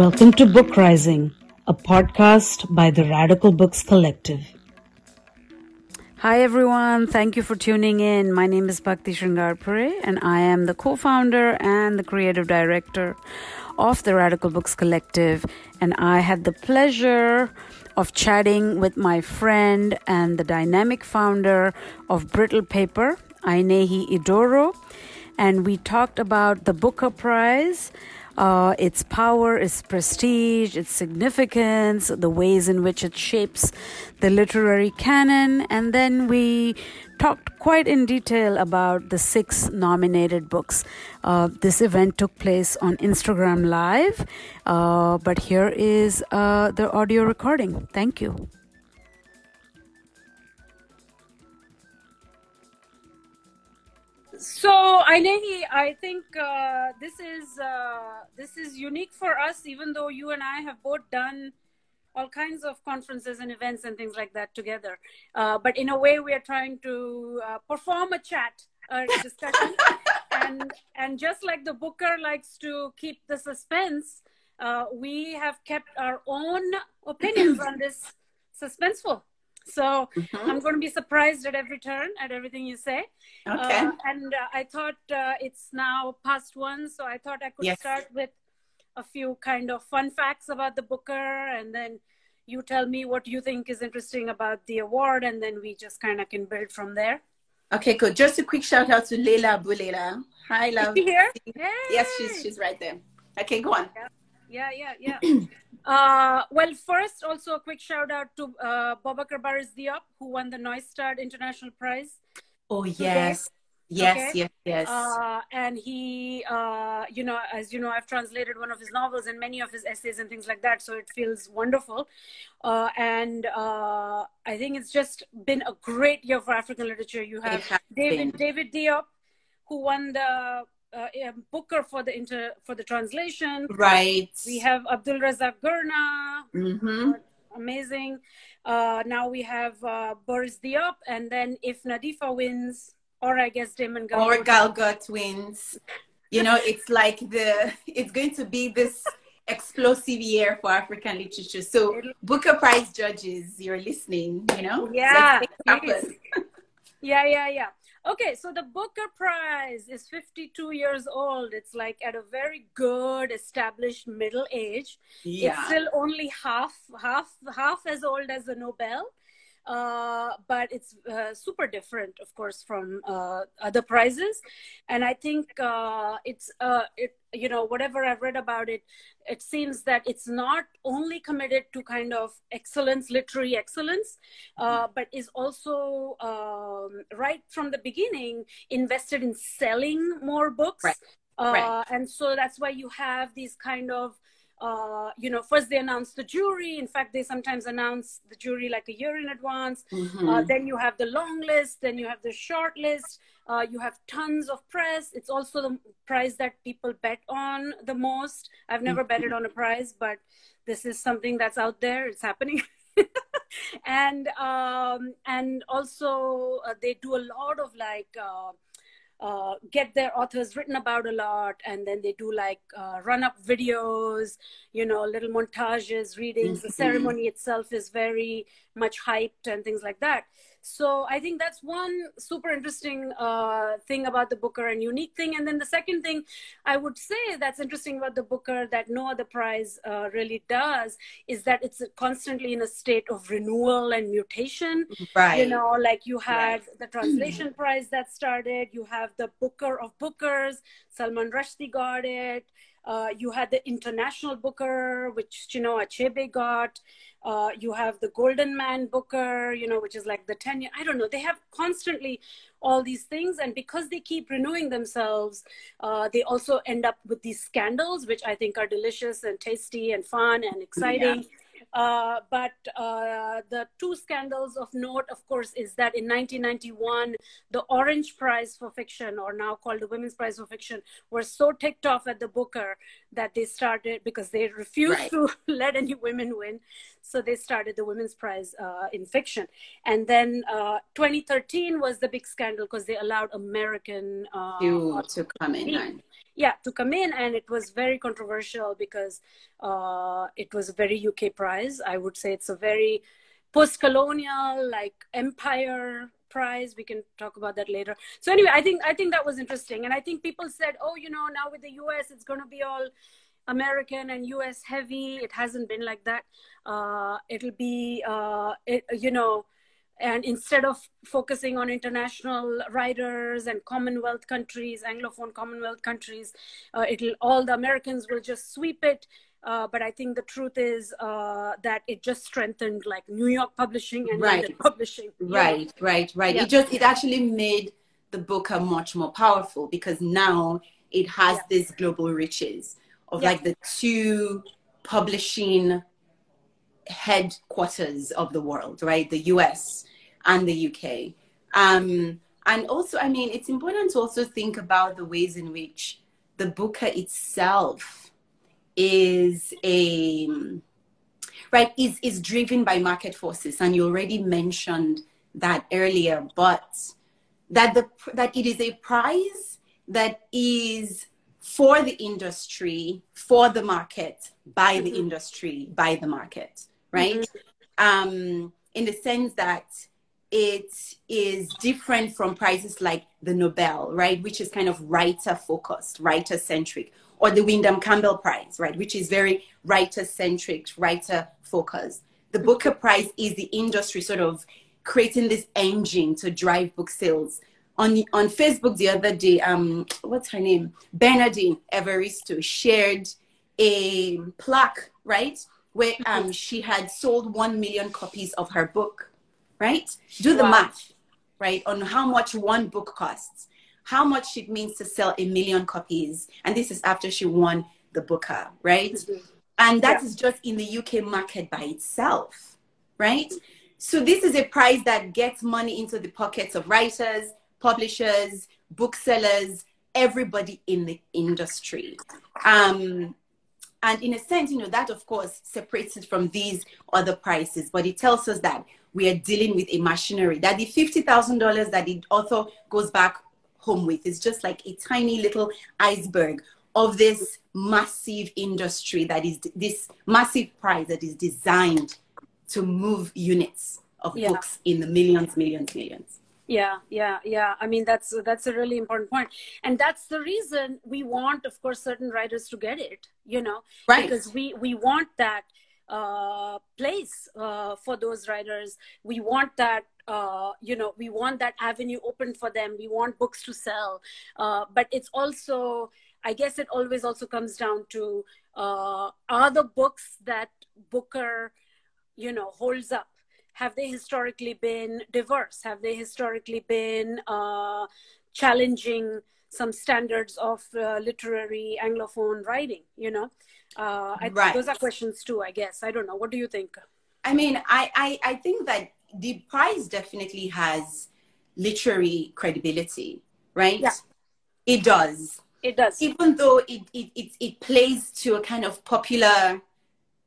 Welcome to Book Rising, a podcast by the Radical Books Collective. Hi everyone, thank you for tuning in. My name is Bhakti Shringarpure and I am the co-founder and the creative director of the Radical Books Collective and I had the pleasure of chatting with my friend and the dynamic founder of Brittle Paper, Ainehi Edoro, and we talked about the Booker Prize uh, its power, its prestige, its significance, the ways in which it shapes the literary canon, and then we talked quite in detail about the six nominated books. Uh, this event took place on Instagram Live, uh, but here is uh, the audio recording. Thank you. So, Ainehi, I think uh, this is uh, this is unique for us, even though you and I have both done all kinds of conferences and events and things like that together. Uh, but in a way, we are trying to uh, perform a chat, a discussion, and and just like the booker likes to keep the suspense, uh, we have kept our own opinions on this suspenseful. So mm-hmm. I'm going to be surprised at every turn, at everything you say. Okay. Uh, and uh, I thought uh, it's now past one, so I thought I could yes. start with a few kind of fun facts about the Booker, and then you tell me what you think is interesting about the award, and then we just kind of can build from there. Okay, good. Just a quick shout out to Leila Bulela. Hi, love. Here? Hey. Yes, she's she's right there. Okay, go on. Yeah, yeah, yeah. yeah. Uh, well, first, also a quick shout out to uh, Boubacar Boris Diop, who won the Neustadt International Prize. Oh, yes. Today. Yes, okay? yes, yes. Uh, and he, uh, you know, as you know, I've translated one of his novels and many of his essays and things like that. So it feels wonderful. Uh, and uh, I think it's just been a great year for African literature. You have David, David Diop, who won the uh, Booker for the inter for the translation. Right. We have Abdulrazak Gurnah. Mm-hmm. Amazing. Uh, now we have uh, Boris Diop, and then if Nadifa wins, or I guess Damon Gal or Gal Gadot wins, you know, it's like the it's going to be this explosive year for African literature. So Booker Prize judges, you're listening, you know? Yeah. yeah, yeah, yeah. Okay, so the Booker Prize is 52 years old. It's like at a very good established middle age. Yeah. It's still only half half half as old as the Nobel. Uh, but it's uh, super different, of course, from uh, other prizes. And I think uh, it's uh, it you know whatever I've read about it, it seems that it's not only committed to kind of excellence, literary excellence, uh, mm-hmm. but is also um, right from the beginning invested in selling more books. Right. Right. And so that's why you have these kind of uh, you know, first they announce the jury. In fact, they sometimes announce the jury like a year in advance. Mm-hmm. Uh, then you have the long list. Then you have the short list. Uh, you have tons of press. It's also the prize that people bet on the most. I've never mm-hmm. betted on a prize, but this is something that's out there. It's happening. and um, and also uh, they do a lot of like uh, get their authors written about a lot and then they do like uh, run up videos you know little montages readings mm-hmm. the ceremony itself is very much hyped and things like that so I think that's one super interesting uh, thing about the Booker and unique thing. And then the second thing I would say that's interesting about the Booker that no other prize uh, really does is that it's constantly in a state of renewal and mutation. Right. You know, like you had right. the translation prize that started, you have the Booker of Bookers, Salman Rushdie got it. Uh, you had the international booker, which Chinua Achebe got. Uh, you have the Golden Man Booker, you know, which is like the 10 year, I don't know. They have constantly all these things. And because they keep renewing themselves, uh, they also end up with these scandals, which I think are delicious and tasty and fun and exciting. Yeah. Uh, but uh, the two scandals of note, of course, is that in 1991, the Orange Prize for Fiction, or now called the Women's Prize for Fiction, were so ticked off at the Booker that they started because they refused right. to let any women win. So they started the Women's Prize uh, in Fiction. And then uh, 2013 was the big scandal because they allowed American uh, to come in. Yeah to come in and it was very controversial because uh, it was a very uk prize. I would say it's a very post-colonial like empire prize. We can talk about that later. So anyway i think i think that was interesting. And i think people said oh you know now with the us it's going to be all american and us heavy. It hasn't been like that. Uh, it'll be uh, it, you know and instead of focusing on international writers and commonwealth countries anglophone commonwealth countries uh, it'll all the americans will just sweep it uh, but I think the truth is uh, that it just strengthened like New York publishing and right. London publishing. Right, know? right, right. Yeah. It just it actually made the book a much more powerful because now it has yeah. this global riches of yeah. like the two publishing headquarters of the world, right? The US and the UK. Um, and also, I mean, it's important to also think about the ways in which the Booker itself is a right is is driven by market forces, and you already mentioned that earlier. But that the that it is a prize that is for the industry, for the market, by mm-hmm. the industry, by the market, right? Mm-hmm. Um, in the sense that it is different from prizes like the Nobel, right, which is kind of writer focused, writer centric, or the Windham Campbell Prize, right, which is very writer centric, writer focused. The Booker Prize is the industry sort of creating this engine to drive book sales. On, on Facebook the other day, um, what's her name? Bernardine Evaristo shared a plaque, right, where um, she had sold 1 million copies of her book right? Do the wow. math, right, on how much one book costs, how much it means to sell a million copies. And this is after she won the Booker, right? Mm-hmm. And that yeah. is just in the UK market by itself, right? So this is a prize that gets money into the pockets of writers, publishers, booksellers, everybody in the industry. Um, and in a sense, you know, that of course separates it from these other prices, but it tells us that we are dealing with a machinery that the $50,000 that the author goes back home with is just like a tiny little iceberg of this massive industry that is this massive prize that is designed to move units of yeah. books in the millions, millions, millions. Yeah, yeah, yeah. I mean, that's that's a really important point, and that's the reason we want, of course, certain writers to get it. You know, right? Because we we want that uh, place uh, for those writers. We want that, uh, you know, we want that avenue open for them. We want books to sell. Uh, but it's also, I guess it always also comes down to uh, are the books that Booker, you know, holds up, have they historically been diverse? Have they historically been uh, challenging some standards of literary Anglophone writing, you know? Uh, I, right. those are questions too i guess. I don't know. What do you think? I mean I, I i think that the prize definitely has literary credibility right? Yeah. it does. It does. Even though it, it it it plays to a kind of popular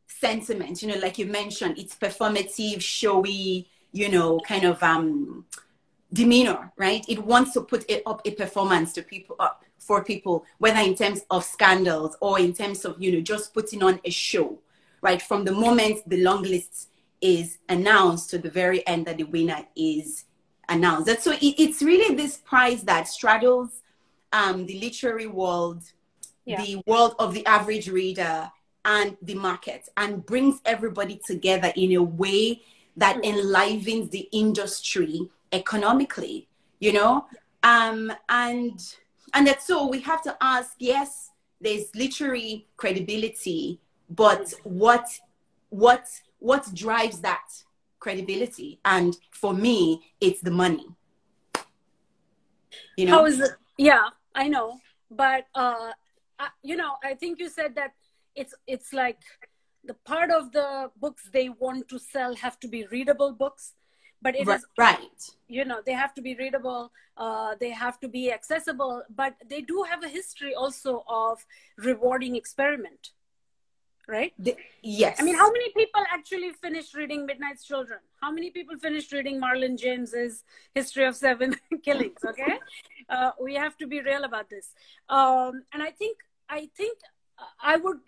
sentiment you know like you mentioned it's performative showy you know kind of um demeanor right? It wants to put it up a performance to people up for people, whether in terms of scandals or in terms of, you know, just putting on a show, right? From the moment the long list is announced to the very end that the winner is announced. So it, it's really this prize that straddles um, the literary world, yeah. the world of the average reader, and the market, and brings everybody together in a way that mm-hmm. enlivens the industry economically, you know? Um, and and that so we have to ask yes there's literary credibility but what what what drives that credibility? And for me it's the money. You know? How is it? Yeah i know. But uh I, you know i think you said that it's it's like the part of the books they want to sell have to be readable books but it right, is right you know they have to be readable uh, they have to be accessible but they do have a history also of rewarding experiment right? The, yes. I mean, how many people actually finished reading Midnight's Children? How many people finished reading Marlon James's History of Seven Killings? Okay, uh, we have to be real about this. Um, and I think I think I would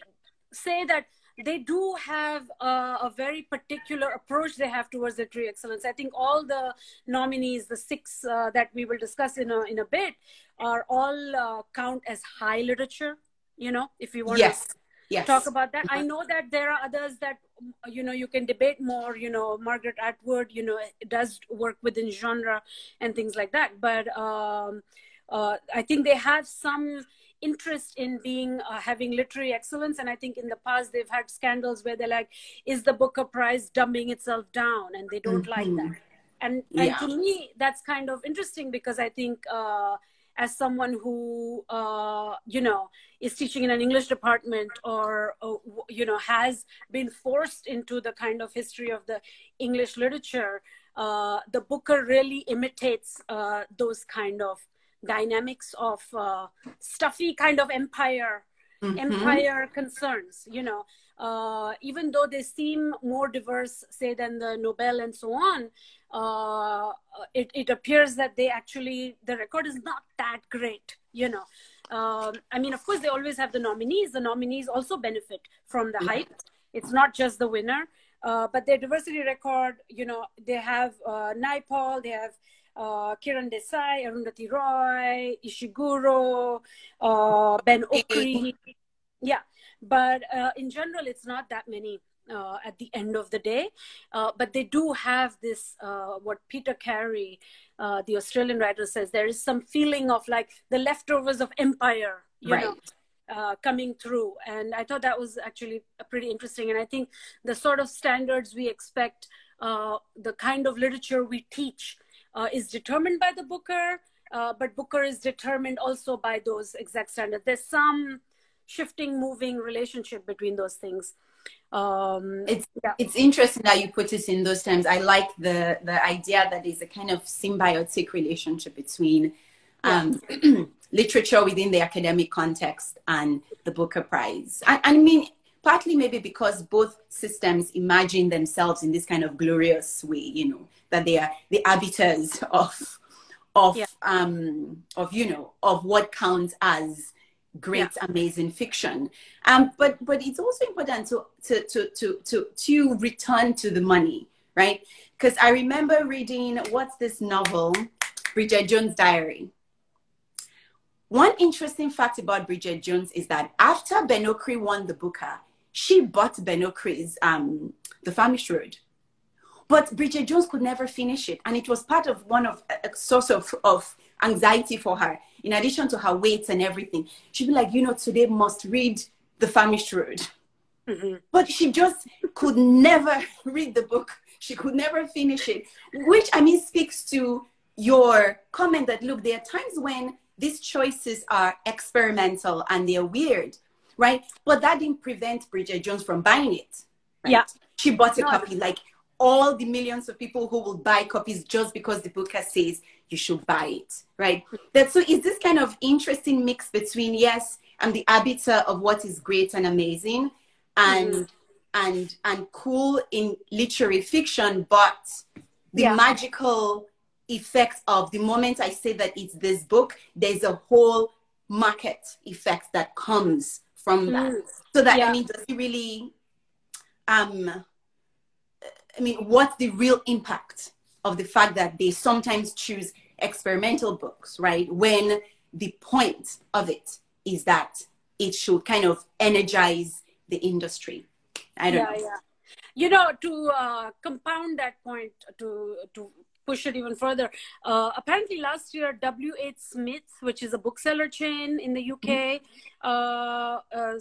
say that they do have a, a, very particular approach they have towards the literary excellence. I think all the nominees, the six uh, that we will discuss in a in a bit, are all uh, count as high literature. You know, if you want yes. to yes. talk about that. I know that there are others that you know you can debate more. You know, Margaret Atwood, you know, does work within genre and things like that. But um, uh, I think they have some interest in being uh, having literary excellence and i think in the past they've had scandals where they're like is the booker prize dumbing itself down and they don't mm-hmm. like that and, yeah. and to me that's kind of interesting because i think uh, as someone who uh, you know is teaching in an english department or uh, you know has been forced into the kind of history of the english literature uh, the booker really imitates uh, those kind of dynamics of uh, stuffy kind of empire mm-hmm. empire concerns you know. Uh, even though they seem more diverse say than the nobel and so on uh, it, it appears that they actually the record is not that great you know. Um, i mean of course they always have the nominees. The nominees also benefit from the hype. It's not just the winner. Uh, but their diversity record you know they have uh, naipaul they have uh, Kiran Desai, Arundhati Roy, Ishiguro, uh, Ben Okri. Yeah, but uh, in general, it's not that many uh, at the end of the day. Uh, but they do have this, uh, what Peter Carey, uh, the Australian writer, says there is some feeling of like the leftovers of empire, you right. know. Uh, coming through and i thought that was actually pretty interesting and i think the sort of standards we expect uh, the kind of literature we teach uh, is determined by the booker, uh, but booker is determined also by those exact standards. There's some shifting, moving relationship between those things. Um, it's yeah. it's interesting that you put it in those terms. I like the the idea that there's a kind of symbiotic relationship between um, yeah. literature within the academic context and the Booker Prize. I, I mean, partly maybe because both systems imagine themselves in this kind of glorious way, you know, that they are the arbiters of of yeah. um of you know of what counts as great yeah. amazing fiction um but but it's also important to to to to to, to return to the money right because i remember reading what's this novel bridget jones diary one interesting fact about bridget jones is that after ben okri won the booker she bought Ben Okri's um, The Famished Road. But Bridget Jones could never finish it. And it was part of one of a source of, of anxiety for her, in addition to her weight and everything. She'd be like, you know, today must read The Famished Road. Mm-hmm. But she just could never read the book. She could never finish it, which I mean speaks to your comment that look, there are times when these choices are experimental and they're weird right? But that didn't prevent Bridget Jones from buying it. Right? Yeah. She bought a no. copy, like all the millions of people who will buy copies just because the booker says you should buy it, right? That so is this kind of interesting mix between yes, I'm the arbiter of what is great and amazing, and mm-hmm. and and cool in literary fiction, but the yeah. magical effect of the moment I say that it's this book, there's a whole market effect that comes from that. Mm. So that yeah. I mean, does it really? Um, I mean, what's the real impact of the fact that they sometimes choose experimental books, right? When the point of it is that it should kind of energize the industry. I don't yeah, know. Yeah. You know, to uh, compound that point, to to push it even further. Uh, apparently, last year, W.H. Smith, which is a bookseller chain in the UK, mm-hmm. uh, uh,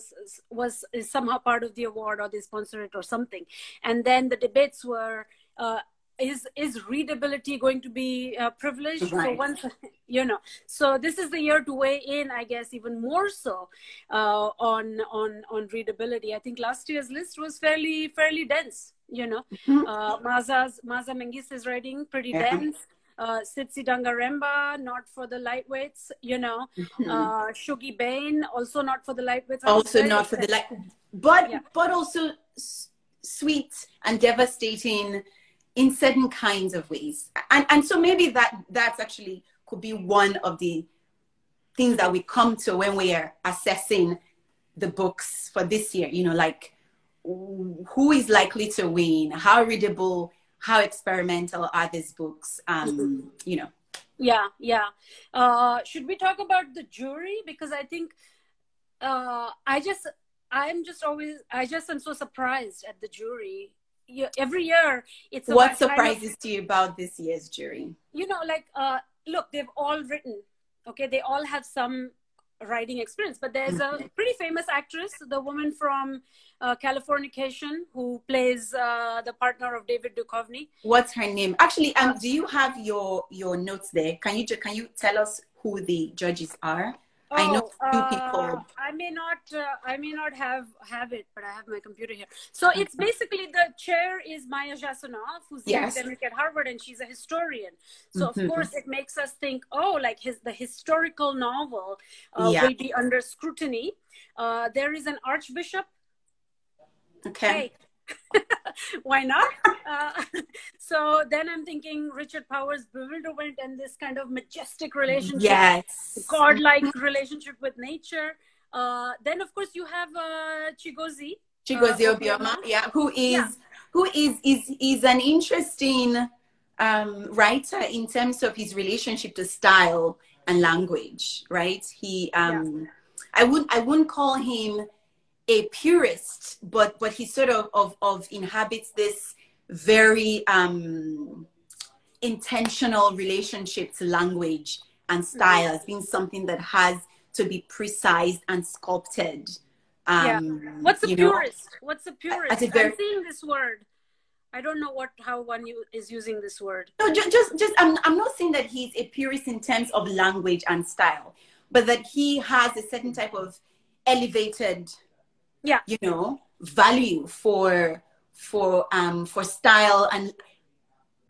was is somehow part of the award or they sponsor it or something. And then the debates were uh, is is readability going to be uh, privileged right. so once you know so this is the year to weigh in i guess even more so uh, on on on readability i think last year's list was fairly fairly dense you know mm-hmm. uh, Maaza's Maaza Mengiste is writing pretty yeah. dense uh, Tsitsi Dangarembga, not for the lightweights, you know. Mm-hmm. Uh, Shuggie Bain, also not for the lightweights. Also not for the light, but yeah. but also s- sweet and devastating in certain kinds of ways. And and so maybe that that's actually could be one of the things that we come to when we are assessing the books for this year. You know, like who is likely to win, how readable how experimental are these books um mm-hmm. you know. Yeah yeah. Uh should we talk about the jury? Because i think uh i just i'm just always i just am so surprised at the jury. Every year it's what surprises of, you about this year's jury? You know like uh look they've all written okay? They all have some writing experience. But there's a pretty famous actress, the woman from uh, Californication, who plays uh, the partner of David Duchovny. What's her name? Actually, um, do you have your your notes there? Can you can you tell us who the judges are? Oh, I know two uh, people. I may not. Uh, I may not have have it, but I have my computer here. So it's basically the chair is Maya Jasanoff, who's yes. academic at Harvard, and she's a historian. So mm-hmm. of course it makes us think, oh, like his the historical novel uh, yeah. will be under scrutiny. Uh, there is an archbishop. Okay. Hey, why not? Uh, so then I'm thinking Richard Powers' bewilderment and this kind of majestic relationship, yes, godlike relationship with nature. Uh, then of course you have uh, Chigozie. Chigozie uh, Obioma, yeah, who is yeah. who is is is an interesting um, writer in terms of his relationship to style and language, right? He, um, yeah. I wouldn't I wouldn't call him a purist, but but he sort of of, of inhabits this very um, intentional relationship to language and style as being something that has to be precise and sculpted. Um, yeah. What's a purist? Know, What's a purist? A very, I'm seeing this word. I don't know what how one you, is using this word. No, just just, just I'm, I'm not saying that he's a purist in terms of language and style, but that he has a certain type of elevated yeah you know value for for um for style and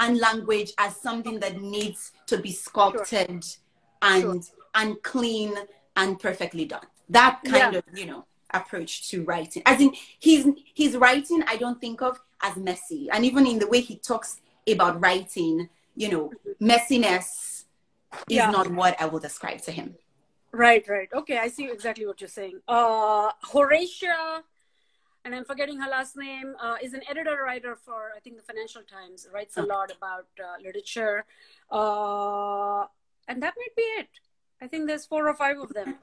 and language as something that needs to be sculpted sure. and sure. and clean and perfectly done that kind yeah. of you know approach to writing as in his his writing i don't think of as messy and even in the way he talks about writing you know messiness is yeah. not what i will describe to him Right, right. Okay, I see exactly what you're saying. Uh, Horatia, and I'm forgetting her last name, uh, is an editor writer for I think the Financial Times. Writes a lot about uh, literature, uh, and that might be it. I think there's four or five of them.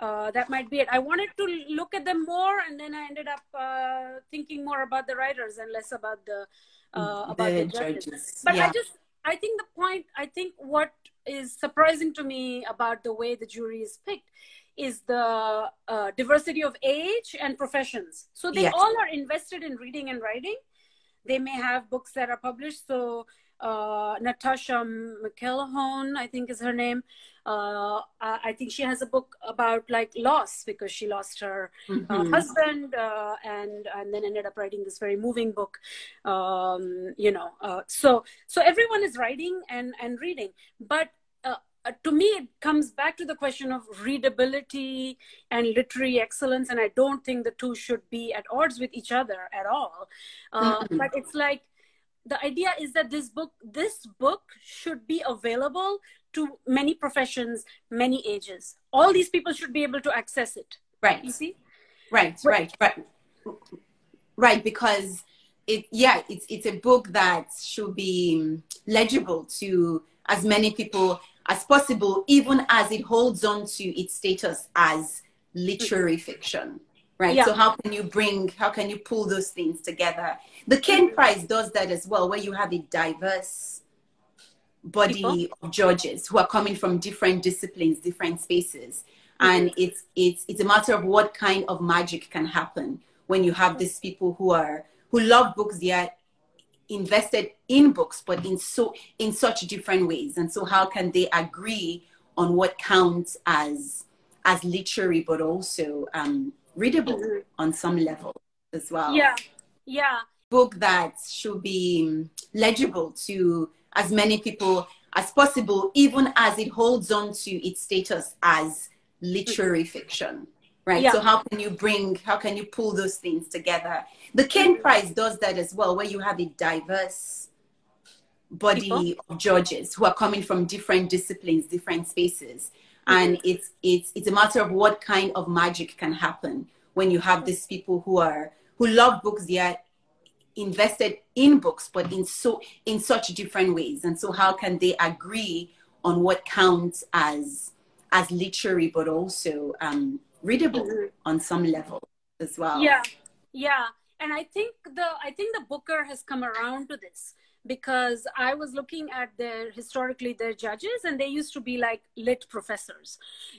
Uh, that might be it. I wanted to look at them more, and then I ended up uh, thinking more about the writers and less about the uh, about the, the judges. judges. But yeah. I just I think the point. I think what is surprising to me about the way the jury is picked is the uh, diversity of age and professions. So they yes. all are invested in reading and writing. They may have books that are published. So uh, Natascha McElhone, I think is her name. Uh, I think she has a book about like loss because she lost her uh, mm-hmm. husband uh, and and then ended up writing this very moving book. Um, you know, uh, so so everyone is writing and and reading, but to me it comes back to the question of readability and literary excellence and i don't think the two should be at odds with each other at all uh, mm-hmm. but it's like the idea is that this book this book should be available to many professions many ages. All these people should be able to access it. Right. You see? Right but, right right. Right because it yeah it's it's a book that should be legible to as many people as possible even as it holds on to its status as literary mm-hmm. fiction right? Yeah. so how can you bring how can you pull those things together? The Caine prize does that as well where you have a diverse body People? of judges who are coming from different disciplines different spaces mm-hmm. and it's it's it's a matter of what kind of magic can happen when you have these people who are who love books they are invested in books but in so in such different ways and so how can they agree on what counts as as literary but also um readable mm-hmm. on some level as well. Yeah, yeah. Book that should be legible to as many people as possible, even as it holds on to its status as literary fiction. Right. Yeah. So how can you bring, how can you pull those things together? The Caine Prize does that as well, where you have a diverse body People? of judges who are coming from different disciplines, different spaces. Mm-hmm. And it's it's it's a matter of what kind of magic can happen when you have these people who are who love books, they are invested in books, but in so in such different ways. And so how can they agree on what counts as as literary but also um, readable mm-hmm. on some level as well? Yeah. Yeah. And I think the I think the Booker has come around to this because I was looking at their historically their judges, and they used to be like lit professors,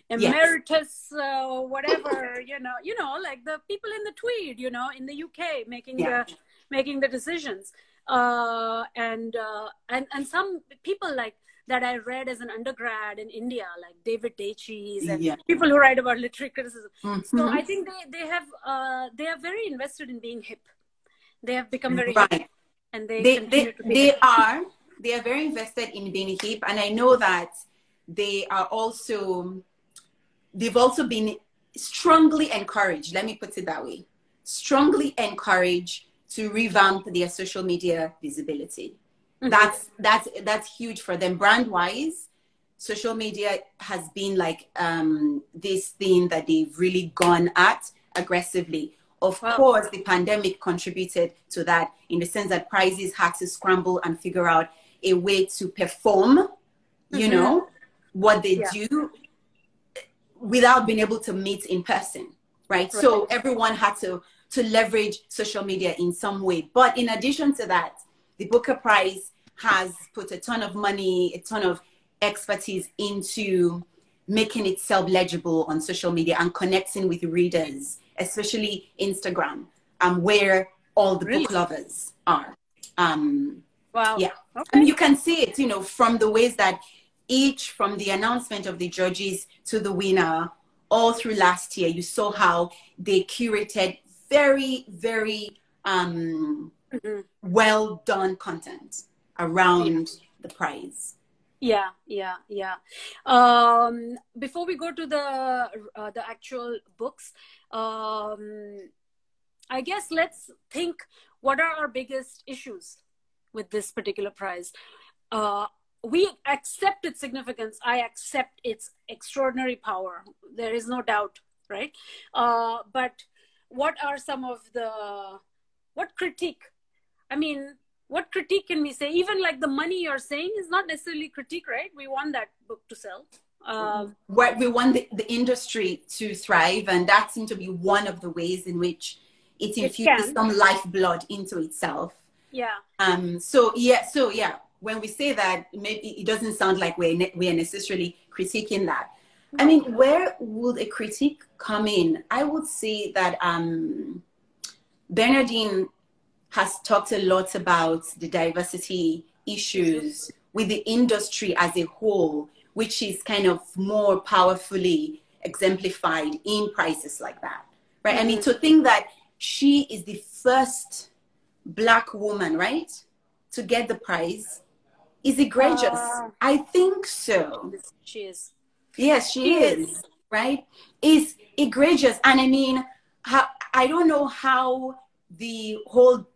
emeritus, yes. uh, whatever you know, you know, like the people in the Tweed, you know, in the UK making yeah. the making the decisions, uh, and uh, and and some people like that I read as an undergrad in India, like David Daiches and yeah. people who write about literary criticism. Mm-hmm. So I think they they have uh, they are very invested in being hip. They have become very right. hip and they they they, they are they are very invested in being hip and i know that they are also they've also been strongly encouraged let me put it that way strongly encouraged to revamp their social media visibility mm-hmm. that's that's that's huge for them brand wise social media has been like um, this thing that they've really gone at aggressively of wow. course, the pandemic contributed to that in the sense that prizes had to scramble and figure out a way to perform, mm-hmm. you know, what they yeah. do without being able to meet in person, right? right? So everyone had to to leverage social media in some way. But in addition to that, the Booker Prize has put a ton of money, a ton of expertise into making itself legible on social media and connecting with readers especially Instagram, um, where all the really? book lovers are. Um, wow. Yeah. Okay. Mean, you can see it, you know, from the ways that each, from the announcement of the judges to the winner, all through last year, you saw how they curated very, very um, mm-hmm. well done content around the prize. Yeah yeah yeah. Um before we go to the uh, the actual books um i guess let's think what are our biggest issues with this particular prize? Uh we accept its significance. I accept its extraordinary power. There is no doubt right? Uh but what are some of the what critique? I mean what critique can we say? Even like the money you're saying is not necessarily critique right? We want that book to sell. Um, what we want the, the, industry to thrive and that seems to be one of the ways in which it infuses it some lifeblood into itself. Yeah. Um so yeah so yeah when we say that maybe it doesn't sound like we're, ne- we are necessarily critiquing that i mean where would a critique come in i would say that um bernardine has talked a lot about the diversity issues with the industry as a whole, which is kind of more powerfully exemplified in prices like that. Right? Mm-hmm. I mean, to think that she is the first black woman, right, to get the prize is egregious. Uh, I think so. She is. Yes, she, she is, is. Right? Is egregious. And I mean, how, I don't know how the whole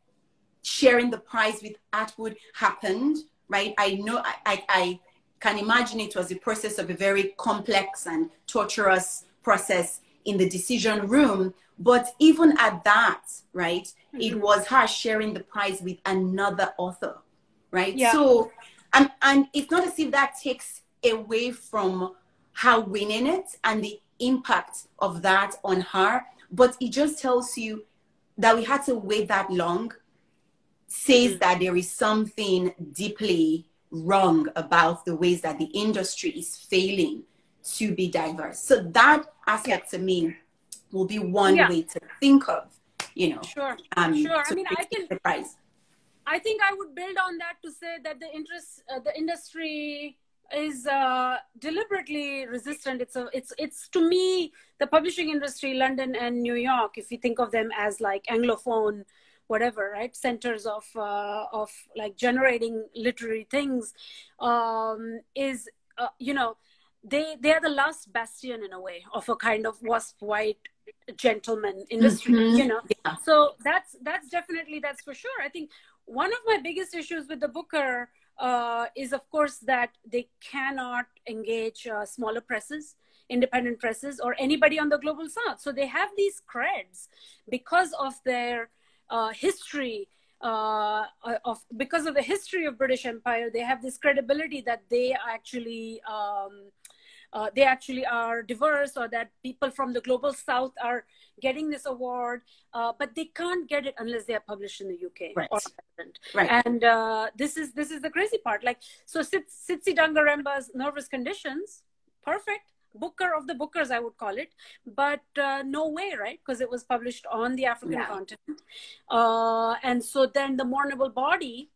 sharing the prize with Atwood happened, right? I know, I, I, I can imagine it was a process of a very complex and torturous process in the decision room. But even at that, right, mm-hmm. it was her sharing the prize with another author, right? Yeah. So, and, and it's not as if that takes away from her winning it and the impact of that on her, but it just tells you that we had to wait that long says that there is something deeply wrong about the ways that the industry is failing to be diverse. So that aspect to me will be one yeah. way to think of, you know. Sure. Um, sure. I mean, I can. Price. I think I would build on that to say that the interest, uh, the industry is uh, deliberately resistant. It's a, it's, it's to me the publishing industry, London and New York. If you think of them as like anglophone whatever right centers of uh, of like generating literary things um, is uh, you know they they are the last bastion in a way of a kind of wasp white gentleman industry mm-hmm. you know yeah. so that's that's definitely that's for sure i think one of my biggest issues with the booker uh, is of course that they cannot engage uh, smaller presses independent presses or anybody on the global south. So they have these creds because of their uh, history uh, of because of the history of british empire they have this credibility that they actually um, uh, they actually are diverse or that people from the global south are getting this award uh, but they can't get it unless they are published in the uk right. right. And uh, this is this is the crazy part. Like so Tsitsi Dangarembga's nervous conditions perfect. Booker of the bookers i would call it. But uh, no way right? Because it was published on the african yeah. continent. Uh, and so then the mournable body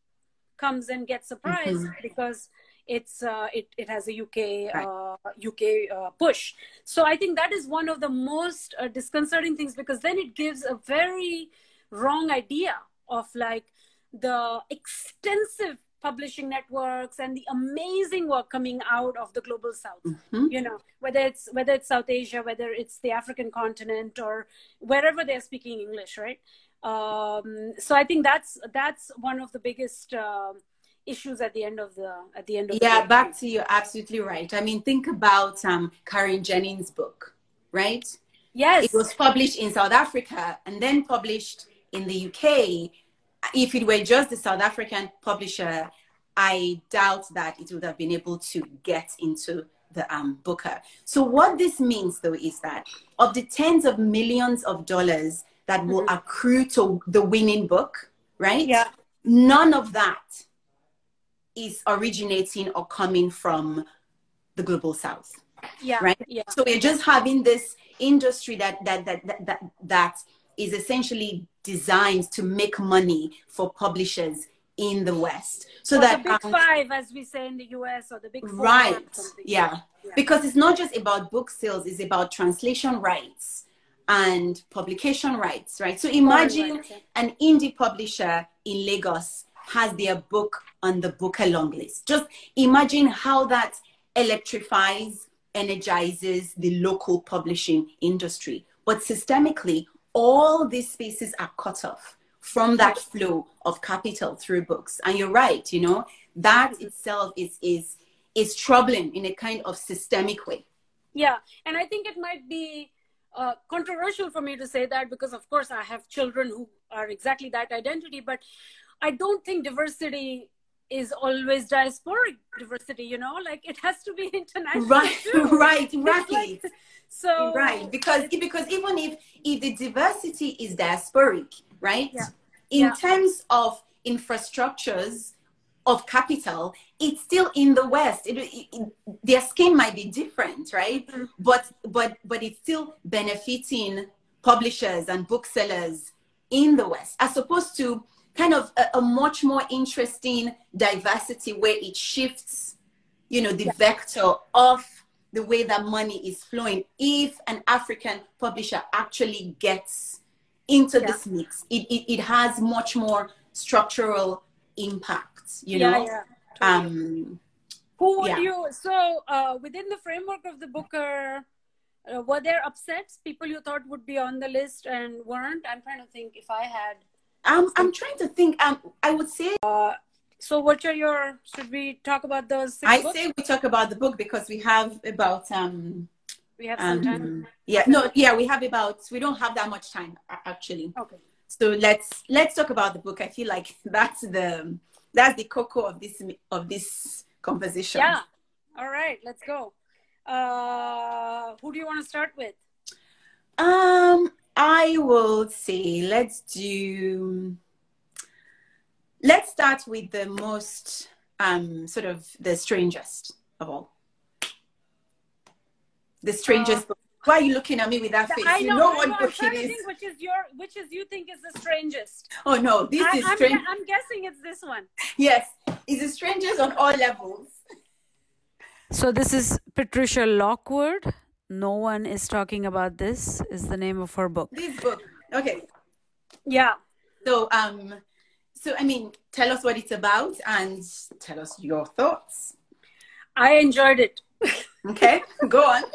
comes and gets surprised mm-hmm. because it's uh, it, it has a uk right. uk uh, uh, push so i think that is one of the most uh, disconcerting things because then it gives a very wrong idea of like the extensive publishing networks and the amazing work coming out of the global south mm-hmm. you know whether it's whether it's south asia whether it's the african continent or wherever they're speaking english right um, so i think that's that's one of the biggest uh, issues at the end of the at the end of yeah back to you absolutely right i mean think about um karen jennings book right yes it was published in south africa and then published in the uk if it were just the South African publisher, I doubt that it would have been able to get into the um, Booker. So what this means, though, is that of the tens of millions of dollars that mm-hmm. will accrue to the winning book, right? Yeah. None of that is originating or coming from the global south. Yeah. Right. Yeah. So we're just having this industry that that that that that, that is essentially designed to make money for publishers in the West. So or that the big um, five, as we say in the US, or the big four. Right. Yeah. yeah. Because it's not just about book sales, it's about translation rights and publication rights, right? So imagine an indie publisher in Lagos has their book on the Booker long list. Just imagine how that electrifies, energizes the local publishing industry. But systemically, all these spaces are cut off from that flow of capital through books. And you're right, you know, that itself is is is troubling in a kind of systemic way. Yeah, and I think it might be uh, controversial for me to say that because, of course, I have children who are exactly that identity, but I don't think diversity is always diasporic diversity you know like it has to be international right too. right exactly like, so right because because even if if the diversity is diasporic right yeah. in yeah. terms of infrastructures of capital it's still in the west it, it, it, their skin might be different right mm-hmm. but but but it's still benefiting publishers and booksellers in the west as opposed to kind of a, a, much more interesting diversity where it shifts, you know, the yeah. vector of the way that money is flowing. If an African publisher actually gets into yeah. this mix, it, it, it has much more structural impact, you yeah, know? Um, Who would you, so uh, within the framework of the Booker, uh, were there upsets, people you thought would be on the list and weren't? I'm trying to think if I had I'm I'm trying to think. Um, I would say. Uh, so, what are your? Should we talk about those? I books? say we talk about the book because we have about um. We have some um, time. Yeah, no, yeah, we have about. We don't have that much time actually. Okay. So let's let's talk about the book. I feel like that's the that's the cocoa of this of this conversation. Yeah. All right, let's go. Uh, who do you want to start with? Um, I will say let's do let's start with the most um sort of the strangest of all. The strangest uh, book. Why are you looking at me with that face? I you know, know what know, book it is. which is your which is you think is the strangest. Oh no, this I, is I'm, strange. I'm guessing it's this one. Yes, it's the strangest on all levels. So this is Patricia Lockwood no one is talking about this is the name of her book this book okay yeah So, um, so I mean, tell us what it's about and tell us your thoughts. I enjoyed it. okay, go on.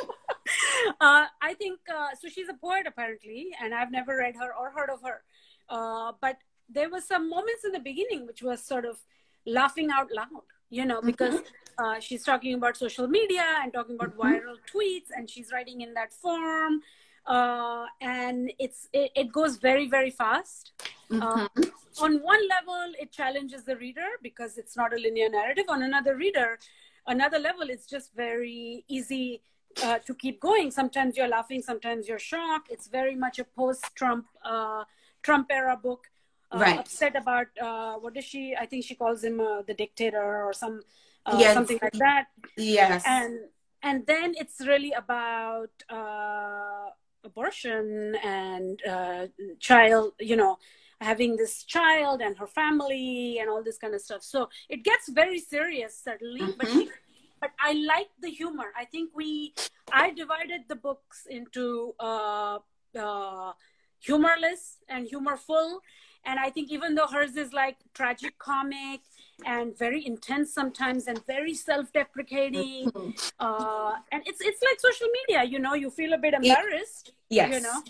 Uh, I think uh, so. She's a poet apparently, and I've never read her or heard of her. Uh, but there were some moments in the beginning which was sort of laughing out loud, you know, because mm-hmm. uh, she's talking about social media and talking about mm-hmm. viral tweets, and she's writing in that form, uh, and it's it, it, goes very very fast. Uh, mm-hmm. on one level, it challenges the reader because it's not a linear narrative. On another reader, another level, it's just very easy uh, to keep going. Sometimes you're laughing, sometimes you're shocked. It's very much a post-Trump uh, Trump era book. Uh, right. Upset about uh, does she? I think she calls him uh, the dictator or some yes. something like that. Yes. And and then it's really about abortion and child. You know having this child and her family and all this kind of stuff. So it gets very serious, certainly, mm-hmm. but she, but I like the humor. I think we, I divided the books into uh, uh, humorless and humorful. And I think even though hers is like tragic comic and very intense sometimes and very self-deprecating, uh, and it's it's like social media. You know, you feel a bit embarrassed. It, yes. You know.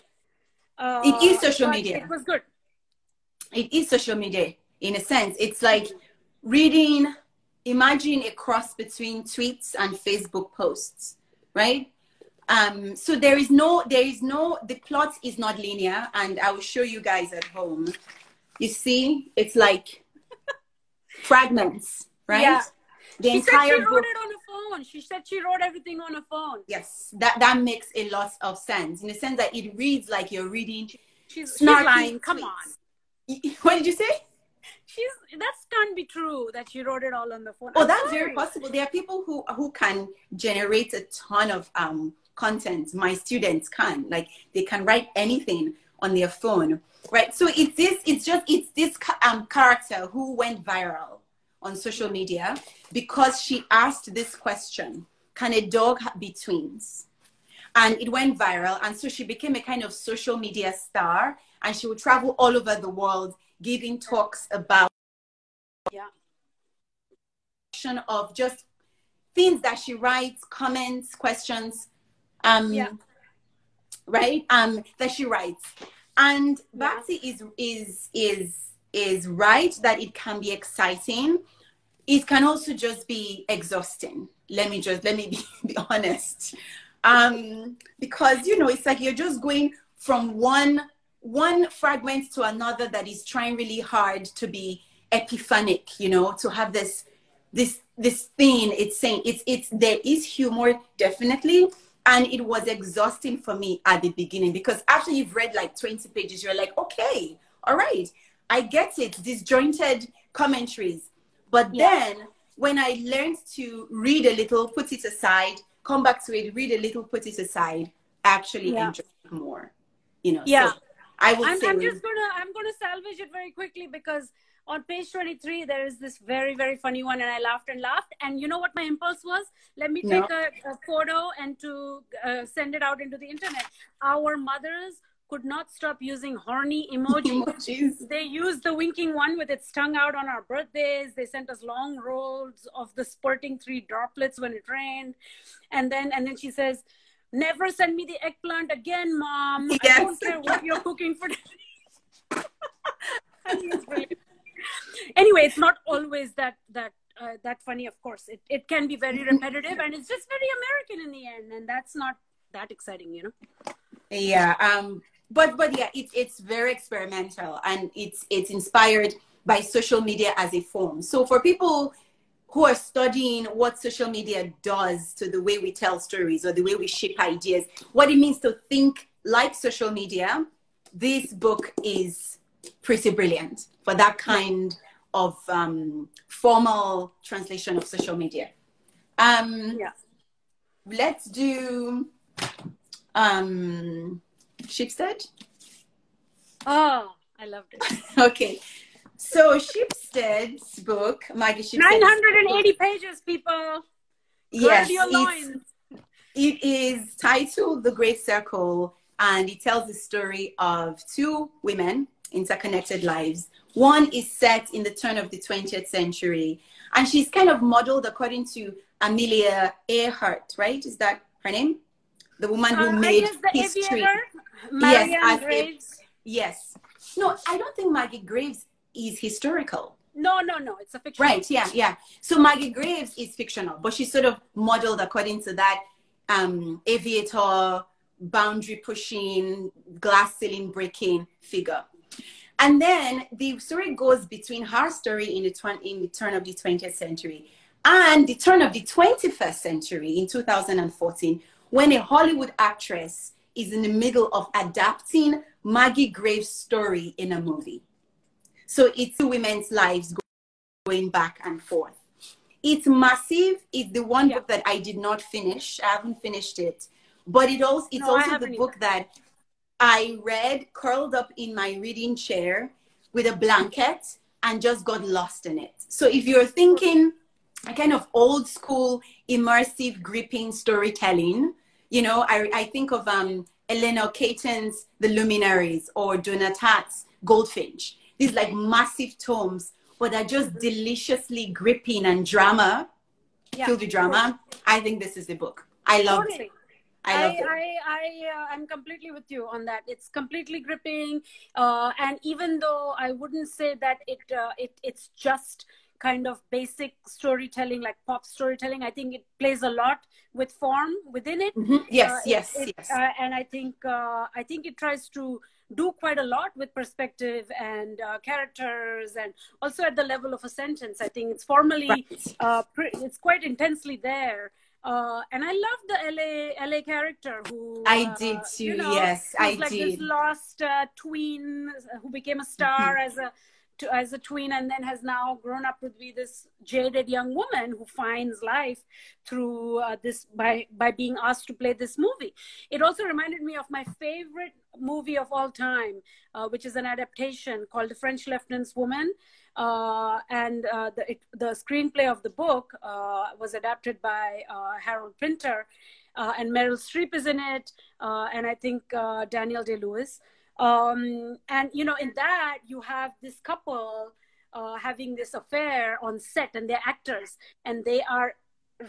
Uh, it is social media. It was good. It is social media in a sense. It's like reading imagine a cross between tweets and Facebook posts, right? Um, so there is no, there is no, the plot is not linear, and I will show you guys at home. You see, it's like fragments, right? Yeah. The she entire said she wrote book, it on a phone. She said she wrote everything on a phone. Yes, that that makes a lot of sense in the sense that it reads like you're reading. She's, she's lying. Come on. What did you say? she's that can't be true that she wrote it all on the phone. Oh, I'm that's sorry. very possible. There are people who who can generate a ton of um content. My students can like they can write anything on their phone, right? So it's this. It's just it's this um character who went viral on social media because she asked this question: Can a dog be twins? And it went viral, and so she became a kind of social media star, and she would travel all over the world giving talks about yeah of just things that she writes comments questions um yeah. right? Um that she writes. And yeah. is is is is right that it can be exciting. It can also just be exhausting. Let me just let me be, be honest. Um because you know it's like you're just going from one one fragment to another that is trying really hard to be epiphanic you know to have this this this thing. It's saying it's it's there is humor definitely and it was exhausting for me at the beginning because after you've read like 20 pages you're like okay all right i get it disjointed commentaries but yeah. then when i learned to read a little put it aside come back to it read a little put it aside actually yeah. enjoy it more you know yeah so I would I'm, say I'm just gonna I'm gonna salvage it very quickly because on page 23 there is this very very funny one and i laughed and laughed and you know what my impulse was let me take no. a, a, photo and to uh, send it out into the internet our mothers could not stop using horny emojis. emojis. They used the winking one with its tongue out on our birthdays. They sent us long rolls of the spurting three droplets when it rained. And then and then she says, Never send me the eggplant again, mom. Yes. I don't care what you're cooking for anyway, it's not always that that uh, that funny. Of course, it it can be very repetitive, and it's just very American in the end, and that's not that exciting, you know. Yeah. Um. But but yeah, it's it's very experimental, and it's it's inspired by social media as a form. So for people who are studying what social media does to the way we tell stories or the way we shape ideas, what it means to think like social media, this book is pretty brilliant for that kind of um, formal translation of social media. Um, yeah. Let's do um, Shipstead. Oh, I loved it. okay. So Shipstead's book, Maggie Shipstead. 980 pages, people. Yes. It is titled The Great Circle and it tells the story of two women Interconnected Lives. One is set in the turn of the 20th century, and she's kind of modeled according to Amelia Earhart, right? Is that her name? The woman who Uh, made history. Yes, Graves. Yes. No, I don't think Maggie Graves is historical. No, no, no. It's a fiction. Right, yeah, yeah. So Maggie Graves is fictional, but she's sort of modeled according to that um, aviator, boundary pushing, glass ceiling breaking figure. And then the story goes between her story in the, tw- in the turn of the 20th century and the turn of the 21st century in 2014, when a Hollywood actress is in the middle of adapting Maggie Graves' story in a movie. So it's two women's lives going back and forth. It's massive. It's the one Yeah. book that I did not finish. I haven't finished it. But it also it's No, also the book that I read curled up in my reading chair with a blanket and just got lost in it. So if you're thinking a kind of old school immersive gripping storytelling, you know, I, I think of um, Eleanor Catton's The Luminaries or Tartt's Goldfinch. These like massive tomes, but are just deliciously gripping and drama, Yeah. filled with drama. I think this is the book. I love it. I I. I, I, uh, I'm completely with you on that. It's completely gripping, uh, and even though I wouldn't say that it, uh, it, it's just kind of basic storytelling, like pop storytelling. I think it plays a lot with form within it. Mhm. Yes, Uh, it- yes, it- yes. uh, and I think, uh, I think it tries to do quite a lot with perspective and uh, characters, and also at the level of a sentence. I think it's formally Right. uh, pre- it's quite intensely there. Uh, and I love the LA LA character who I uh, did too, You know, yes, I like this did. lost uh, tween who became a star Mm-hmm. as a to, as a tween and then has now grown up to be this jaded young woman who finds life through uh, this by by being asked to play this movie. It also reminded me of my favorite movie of all time, uh, which is an adaptation called The French Lieutenant's Woman. Uh, and uh, the, it, the screenplay of the book uh, was adapted by uh, Harold Pinter, uh, and Meryl Streep is in it, uh, and I think uh, Daniel Day Lewis. Um, and you know, in that you have this couple uh, having this affair on set, and they're actors, and they are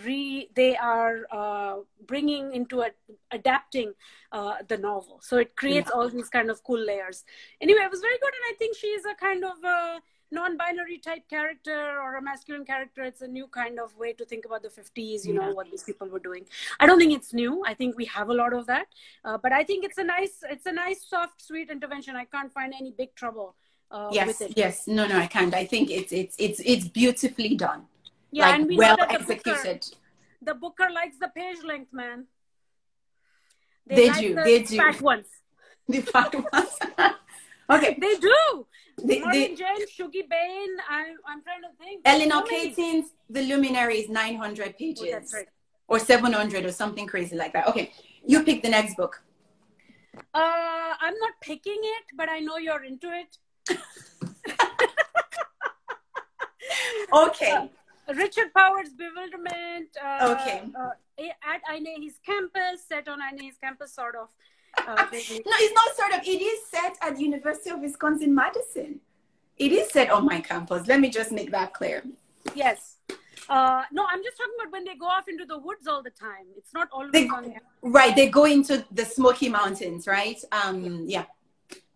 re they are uh, bringing into a, adapting uh, the novel. So it creates all these kind of cool layers. Anyway, it was very good, and I think she is a kind of uh, non-binary type character or a masculine character. It's a new kind of way to think about the 50s. You know what these people were doing. I don't think it's new. I think we have a lot of that, uh, but I think it's a nice, it's a nice, soft, sweet intervention. I can't find any big trouble uh, yes, with it. yes. No, no, I can't. I think it's it's it's it's beautifully done. Yeah, like and we well the booker, executed. the booker likes the page length, man. They like do, the they do. The fat ones. The fat ones. okay. They do. The, the, Shuggie Bain. I'm, I'm trying to think. Eleanor. Catton's The Luminary is 900 pages. Oh, that's right. Or 700 or something crazy like that. Okay. You pick the next book. Uh, I'm not picking it, but I know you're into it. Okay. Richard Powers' Bewilderment. Uh, Okay. Uh, at Aine's campus, set on Aine's campus, sort of. Uh, No, it's not sort of. It is set at the University of Wisconsin Madison. It is set on my campus. Let me just make that clear. yes. Uh, no, I'm just talking about when they go off into the woods all the time. It's not always They- on. Right, they go into the Smoky Mountains, right? Um, yeah.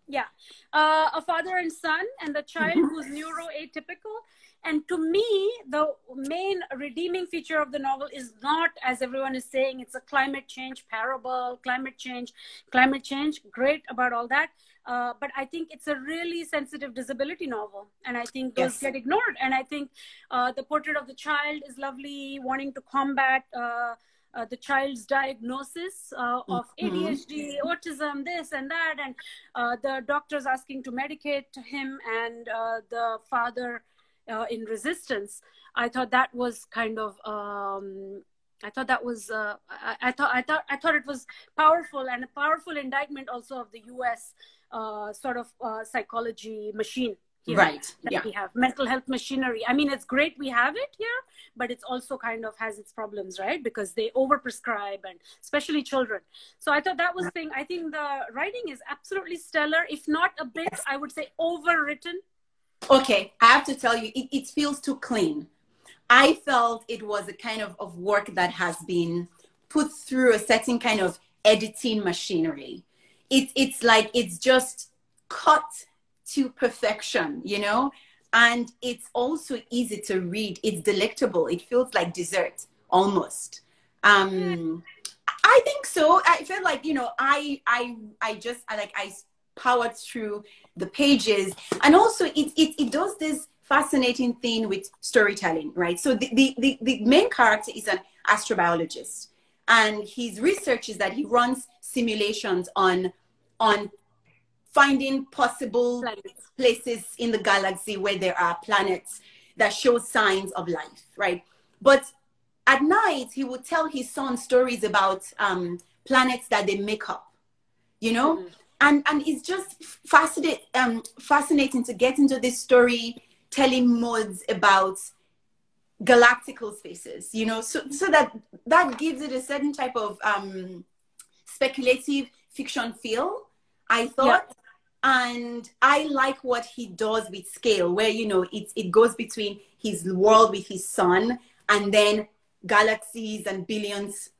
Yeah. Uh, a father and son, and the child Mm-hmm. who's neuroatypical. And to me, the main redeeming feature of the novel is not, as everyone is saying, it's a climate change parable, climate change, climate change. Great about all that. Uh, but I think it's a really sensitive disability novel. And I think those Yes. get ignored. And I think uh, the portrait of the child is lovely, wanting to combat. Uh, uh, the child's diagnosis uh, of. ADHD, autism, this and that, and uh, the doctors asking to medicate him, and uh, the father uh, in resistance. I thought that was kind of. Um, I thought that was. Uh, I, I thought. I thought. I thought it was powerful and a powerful indictment also of the U.S. Uh, sort of uh, psychology machine. here right that yeah we have mental health machinery i mean it's great we have it here but it's also kind of has its problems right because they overprescribe and especially children so i thought that was thing i think the writing is absolutely stellar if not a bit i would say overwritten okay i have to tell you it, it feels too clean i felt it was a kind of, of work that has been put through a certain kind of editing machinery it, it's like it's just cut to perfection, you know? And it's also easy to read. It's delectable. It feels like dessert almost. Um, I think so. I feel like, you know, I I I just like I powered through the pages. And also it it, it does this fascinating thing with storytelling, right? So the, the, the, the main character is an astrobiologist and his research is that he runs simulations on on finding possible planets. places in the galaxy where there are planets that show signs of life, right? But at night, he would tell his son stories about um, planets that they make up, you know? Mm-hmm. And, and it's just fascinating, um, fascinating to get into this story telling modes about galactical spaces, you know, so, so that that gives it a certain type of um, speculative fiction feel, I thought. Yeah and i like what he does with scale where you know it, it goes between his world with his son and then galaxies and billions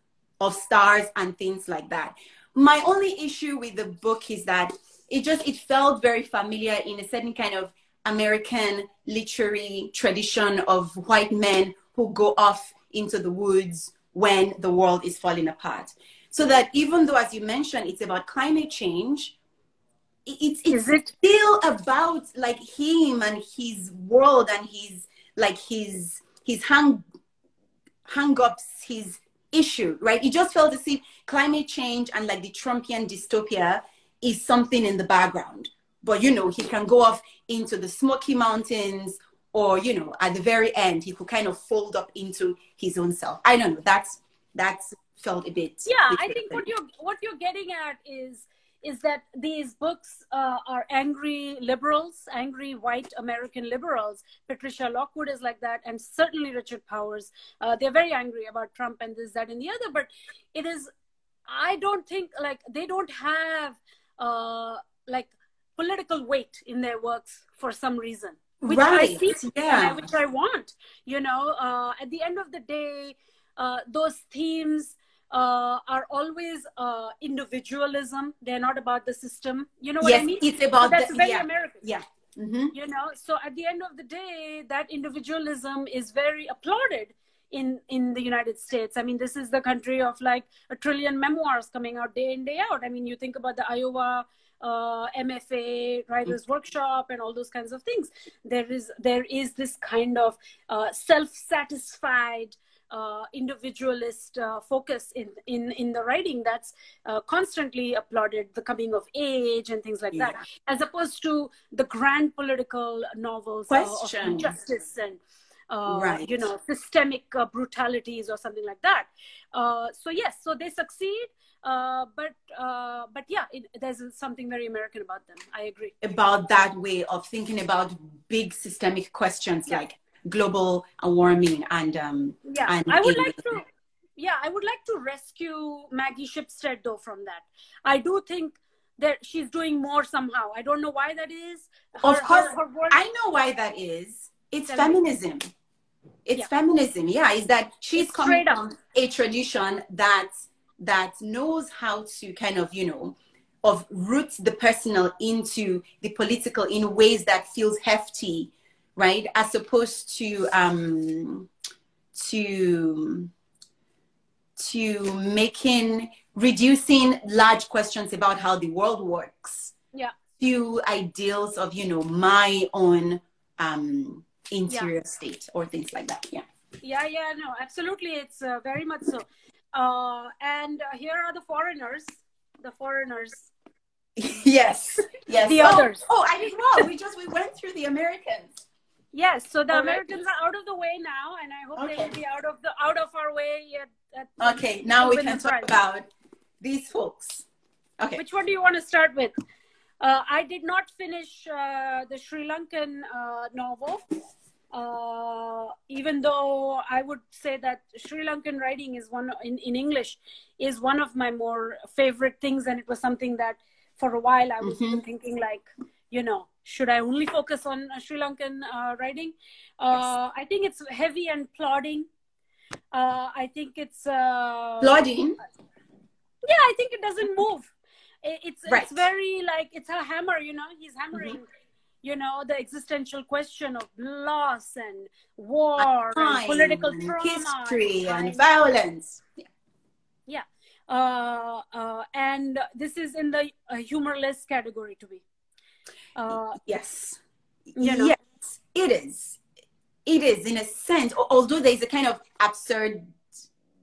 of stars and things like that my only issue with the book is that it just it felt very familiar in a certain kind of american literary tradition of white men who go off into the woods when the world is falling apart so that even though as you mentioned it's about climate change it's it's it? still about like him and his world and his like his his hang hang ups his issue right? It just felt to see climate change and like the trumpian dystopia is something in the background. But you know he can go off into the smoky mountains or you know at the very end he could kind of fold up into his own self. I don't know. That's that's felt a bit yeah i think what you're what you're getting at is is that these books uh, are angry liberals, angry white American liberals. Patricia Lockwood is like that, and certainly Richard Powers. Uh, they're very angry about Trump and this, that, and the other. But it is, I don't think like they don't have uh, like political weight in their works for some reason. Which right. I see, yeah. which I want. You know, uh, at the end of the day, uh, those themes uh, are always uh, individualism. They're not about the system. You know what yes, I mean? It's about so that's the, very yeah. American. Yeah. Mm-hmm. You know, so at the end of the day, that individualism is very applauded in in the United States. I mean, this is the country of like a trillion memoirs coming out day in day out. I mean, you think about the Iowa uh, MFA writers mm-hmm. workshop and all those kinds of things. There is there is this kind of uh, self satisfied uh, individualist uh, focus in, in, in the writing that's uh, constantly applauded the coming of age and things like yeah. that, as opposed to the grand political novels uh, of justice and uh, right. you know systemic uh, brutalities or something like that. so yes, so they succeed. but but yeah, it, there's something very American about them. I agree about that way of thinking about big systemic questions yeah. like global warming and um yeah and i would like to yeah i would like to rescue maggie shipstead though from that. I do think that she's doing more somehow. I don't know why that is. Her, of course her, her i know why that is. It's feminism. It's yeah. feminism yeah is that she's it's coming from a tradition that that knows how to kind of you know of root the personal into the political in ways that feels hefty right? As opposed to um, to to making reducing large questions about how the world works. Yeah. To ideals of you know my own um, interior yeah. state or things like that. Yeah. Yeah, yeah, no, absolutely. It's uh, very much so. Uh, and uh, here are the foreigners. The foreigners. yes. Yes. the oh, others. Oh, I did well. We just we went through the Americans. Yes, so the All Americans right. are out of the way now, and I hope okay. they will be out of the out of our way yet. At, okay, now we can talk about these folks. Okay, which one do you want to start with? Uh, I did not finish uh, the Sri Lankan uh, novel, uh, even though I would say that Sri Lankan writing is one in, in English is one of my more favorite things, and it was something that for a while I was mm-hmm. even thinking like, you know, should I only focus on Sri Lankan writing? Yes. I think it's heavy and plodding. I think it's plodding. Yeah, I think it doesn't move it's right. it's very like it's a hammer you know he's hammering mm-hmm. you know the existential question of loss and war and political and trauma history and, and violence yeah, yeah. Uh, uh, and this is in the uh, humorless category to be uh, yes. you know? yes it is. It is in a sense although there's a kind of absurd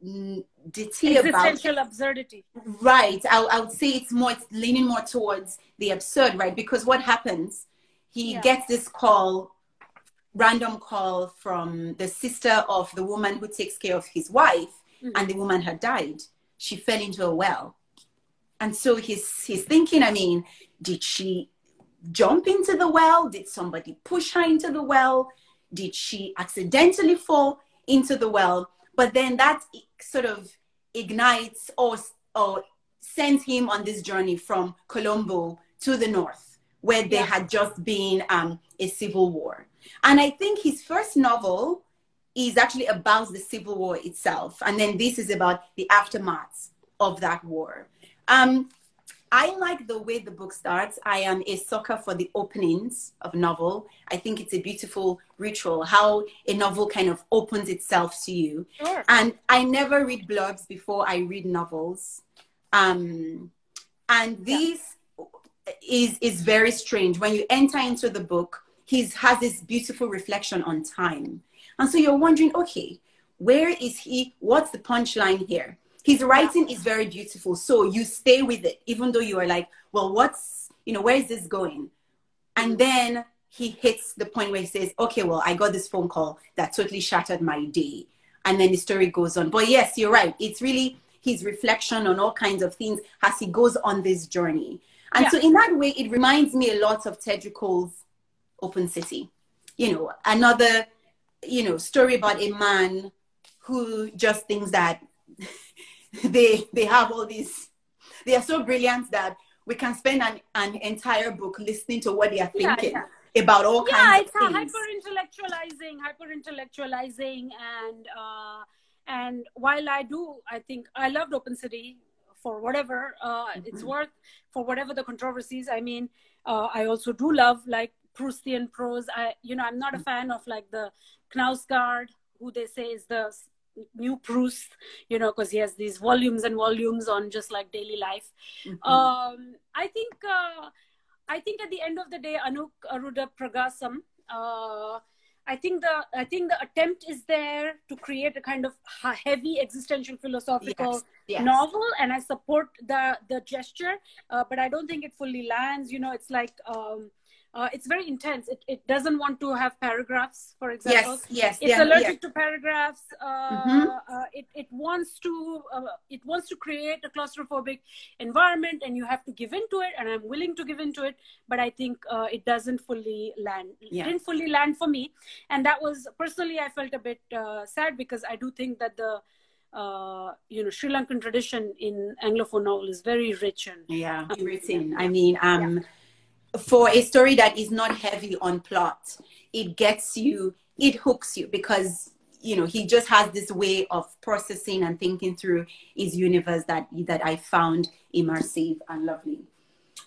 existential about, absurdity. Right. I, I would say it's more it's leaning more towards the absurd right? Because what happens he yeah. gets this call random call from the sister of the woman who takes care of his wife mm-hmm. and the woman had died. She fell into a well. And so he's he's thinking i mean did she jump into the well did somebody push her into the well did she accidentally fall into the well but then that sort of ignites or, or sends him on this journey from Colombo to the north, where there yeah. had just been um, a civil war. And I think his first novel is actually about the civil war itself. And then this is about the aftermath of that war. Um, I like the way the book starts. I am a sucker for the openings of novel. I think it's a beautiful ritual, how a novel kind of opens itself to you. Sure. And I never read blogs before I read novels. Um, and this yeah. is is very strange. When you enter into the book, he has this beautiful reflection on time. And so you're wondering, okay, where is he? What's the punchline here? His writing is very beautiful so you stay with it even though you are like well what's you know where is this going? And then he hits the point where he says okay well i got this phone call that totally shattered my day. And then the story goes on. But yes you're right. It's really his reflection on all kinds of things as he goes on this journey. And yeah. so in that way it reminds me a lot of Teju Cole's open city. You know another you know story about a man who just thinks that they they have all these they are so brilliant that we can spend an, an entire book listening to what they are thinking yeah, yeah. about all yeah, kinds of things. Yeah, it's hyper intellectualizing, hyper intellectualizing, and uh, and while I do, I think I loved Open City for whatever uh, mm-hmm. it's worth, for whatever the controversies. I mean, uh, I also do love like Proustian prose. I, you know, I'm not a mm-hmm. fan of like the Knausgaard, who they say is the new Proust, you know, because he has these volumes and volumes on just like daily life. Mm-hmm. Um, I think, uh, I think at the end of the day, Anuk Aruda Pragasam, uh, I think the I think the attempt is there to create a kind of heavy existential philosophical yes, yes. novel, and I support the the gesture, uh, but I don't think it fully lands. You know, it's like. Um, uh, it's very intense. It, it doesn't want to have paragraphs, for example. Yes, yes. It's yeah, allergic yeah. to paragraphs. Uh, mm-hmm. uh, it, it wants to uh, it wants to create a claustrophobic environment, and you have to give into it. And I'm willing to give into it, but I think uh, it doesn't fully land. Yeah. Didn't fully land for me, and that was personally I felt a bit uh, sad because I do think that the uh, you know Sri Lankan tradition in Anglophone novel is very rich and yeah, written. I mean, um, yeah for a story that is not heavy on plot, it gets you, it hooks you because you know he just has this way of processing and thinking through his universe that that I found immersive and lovely.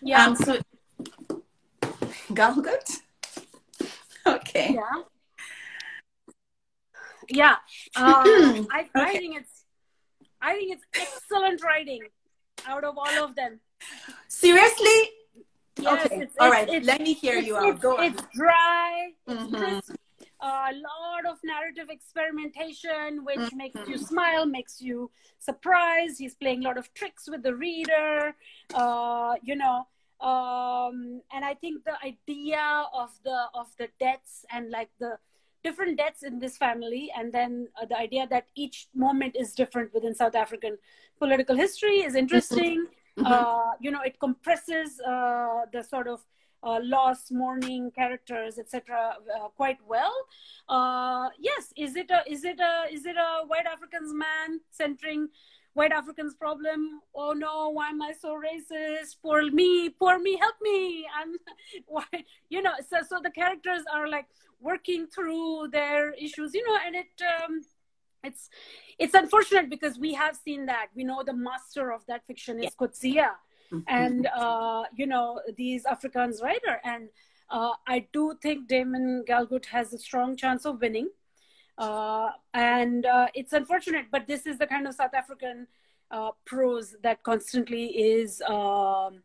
Yeah. Um, so, Galgut. Okay. Yeah. Yeah. Um, I, I okay. think it's, I think it's excellent writing out of all of them. Seriously, Yes, okay. It's, All right. It's, Let me hear you out. Go It's dry. It's mm-hmm. A lot of narrative experimentation, which mm-hmm. makes you smile, makes you surprised. He's playing a lot of tricks with the reader. Uh, you know, um, and I think the idea of the of the deaths and like the different deaths in this family, and then uh, the idea that each moment is different within South African political history is interesting. Mm-hmm. Uh, you know, it compresses uh, the sort of uh, loss, mourning characters, etc., uh, quite well. Uh, yes, is it a is it a is it a white Africans man centering white Africans problem? Oh no, why am I so racist? Poor me, poor me, help me! I'm why you know. So so the characters are like working through their issues, you know, and it. Um, it's it's unfortunate because we have seen that. We know the master of that fiction is Coetzee mm-hmm. and uh, you know these Afrikaans writer and uh, I do think Damon Galgut has a strong chance of winning. Uh, and uh, it's unfortunate but this is the kind of South African uh, prose that constantly is um,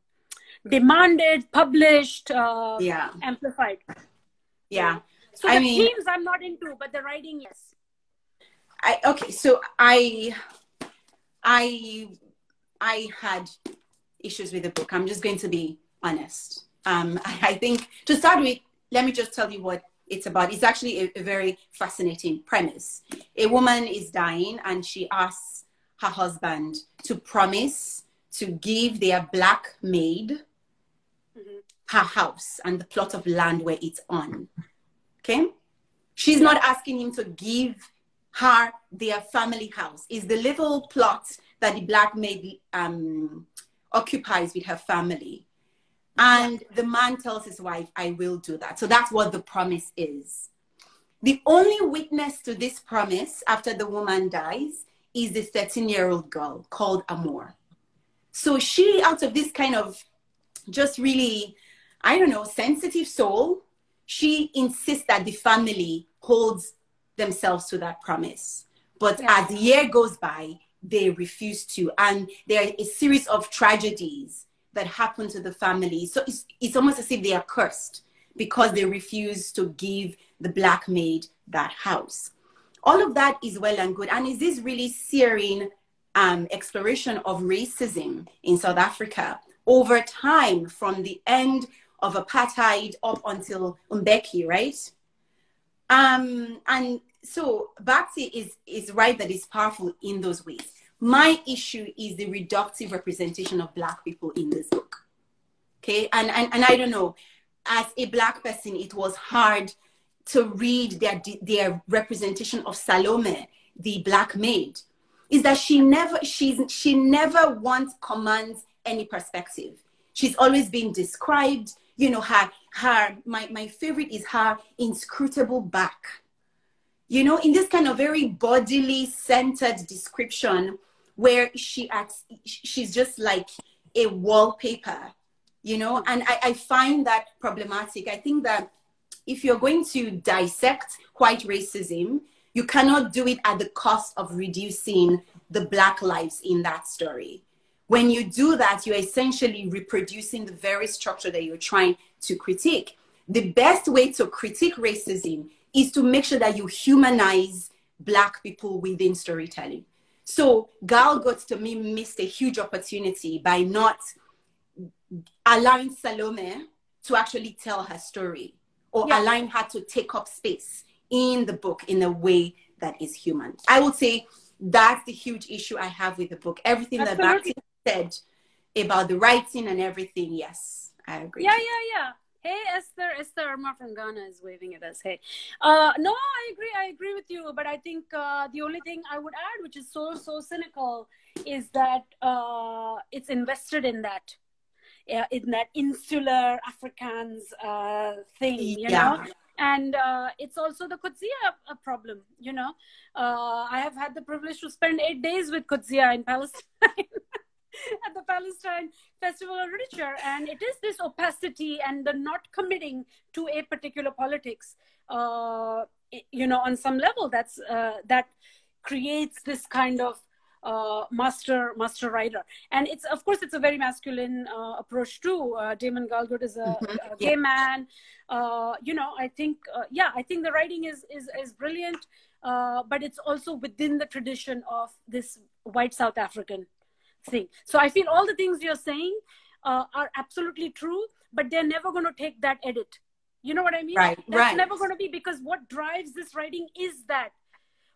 demanded published uh, yeah. amplified. Yeah. So the I mean, themes I'm not into but the writing yes I okay, so I I I had issues with the book. I'm just going to be honest. Um, I, I think to start with, let me just tell you what it's about. It's actually a, a, very fascinating premise. A woman is dying and she asks her husband to promise to give their black maid mm-hmm. her house and the plot of land where it's on. Okay? She's not asking him to give her their family house is the little plot that the black maid um, occupies with her family. And the man tells his wife i will do that. So that's what the promise is. The only witness to this promise after the woman dies is the 13 year old girl called amor. So she out of this kind of just really i don't know sensitive soul she insists that the family holds themselves to that promise. But yeah. as the year goes by, they refuse to. And there are a series of tragedies that happen to the family. So it's, it's almost as if they are cursed because they refuse to give the black maid that house. All of that is well and good. And is this really searing um, exploration of racism in South Africa over time from the end of apartheid up until Mbeki, right? Um, and so Bhakti is, is right that it's powerful in those ways. My issue is the reductive representation of Black people in this book. Okay, and, and, and I don't know, as a Black person, it was hard to read their, their representation of Salome, the Black maid, is that she never, she's, she never once commands any perspective. She's always been described, you know, her, her, my, my favorite is her inscrutable back you know, in this kind of very bodily centered description where she acts, she's just like a wallpaper, you know, and I, I find that problematic. I think that if you're going to dissect white racism, you cannot do it at the cost of reducing the black lives in that story. When you do that, you're essentially reproducing the very structure that you're trying to critique. The best way to critique racism is to make sure that you humanize Black people within storytelling. So Galgut to me missed a huge opportunity by not allowing Salome to actually tell her story or yeah. allowing her to take up space in the book in a way that is human. I would say that's the huge issue I have with the book. Everything Absolutely. that said about the writing and everything, yes, I agree. Yeah, yeah, yeah. Hey Esther, Esther Arma from Ghana is waving at us. Hey, uh, no, I agree. I agree with you. But I think uh, the only thing I would add, which is so so cynical, is that uh, it's invested in that, in that insular Africans uh, thing. You yeah. know, and uh, it's also the Coetzee problem. You know, uh, I have had the privilege to spend eight days with Coetzee in Palestine. at the Palestine Festival of Literature. And it is this opacity and the not committing to a particular politics, uh, you know, on some level that's uh, that creates this kind of uh, master master writer and it's of course it's a very masculine uh, approach too uh, damon galgut is a, mm-hmm. a gay yeah. man uh, you know i think uh, yeah i think the writing is is, is brilliant uh, but it's also within the tradition of this white south african thing. So I feel all the things you're saying uh, are absolutely true, but they're never going to take that edit. You know what I mean? Right. That's right. never going to be because what drives this writing is that,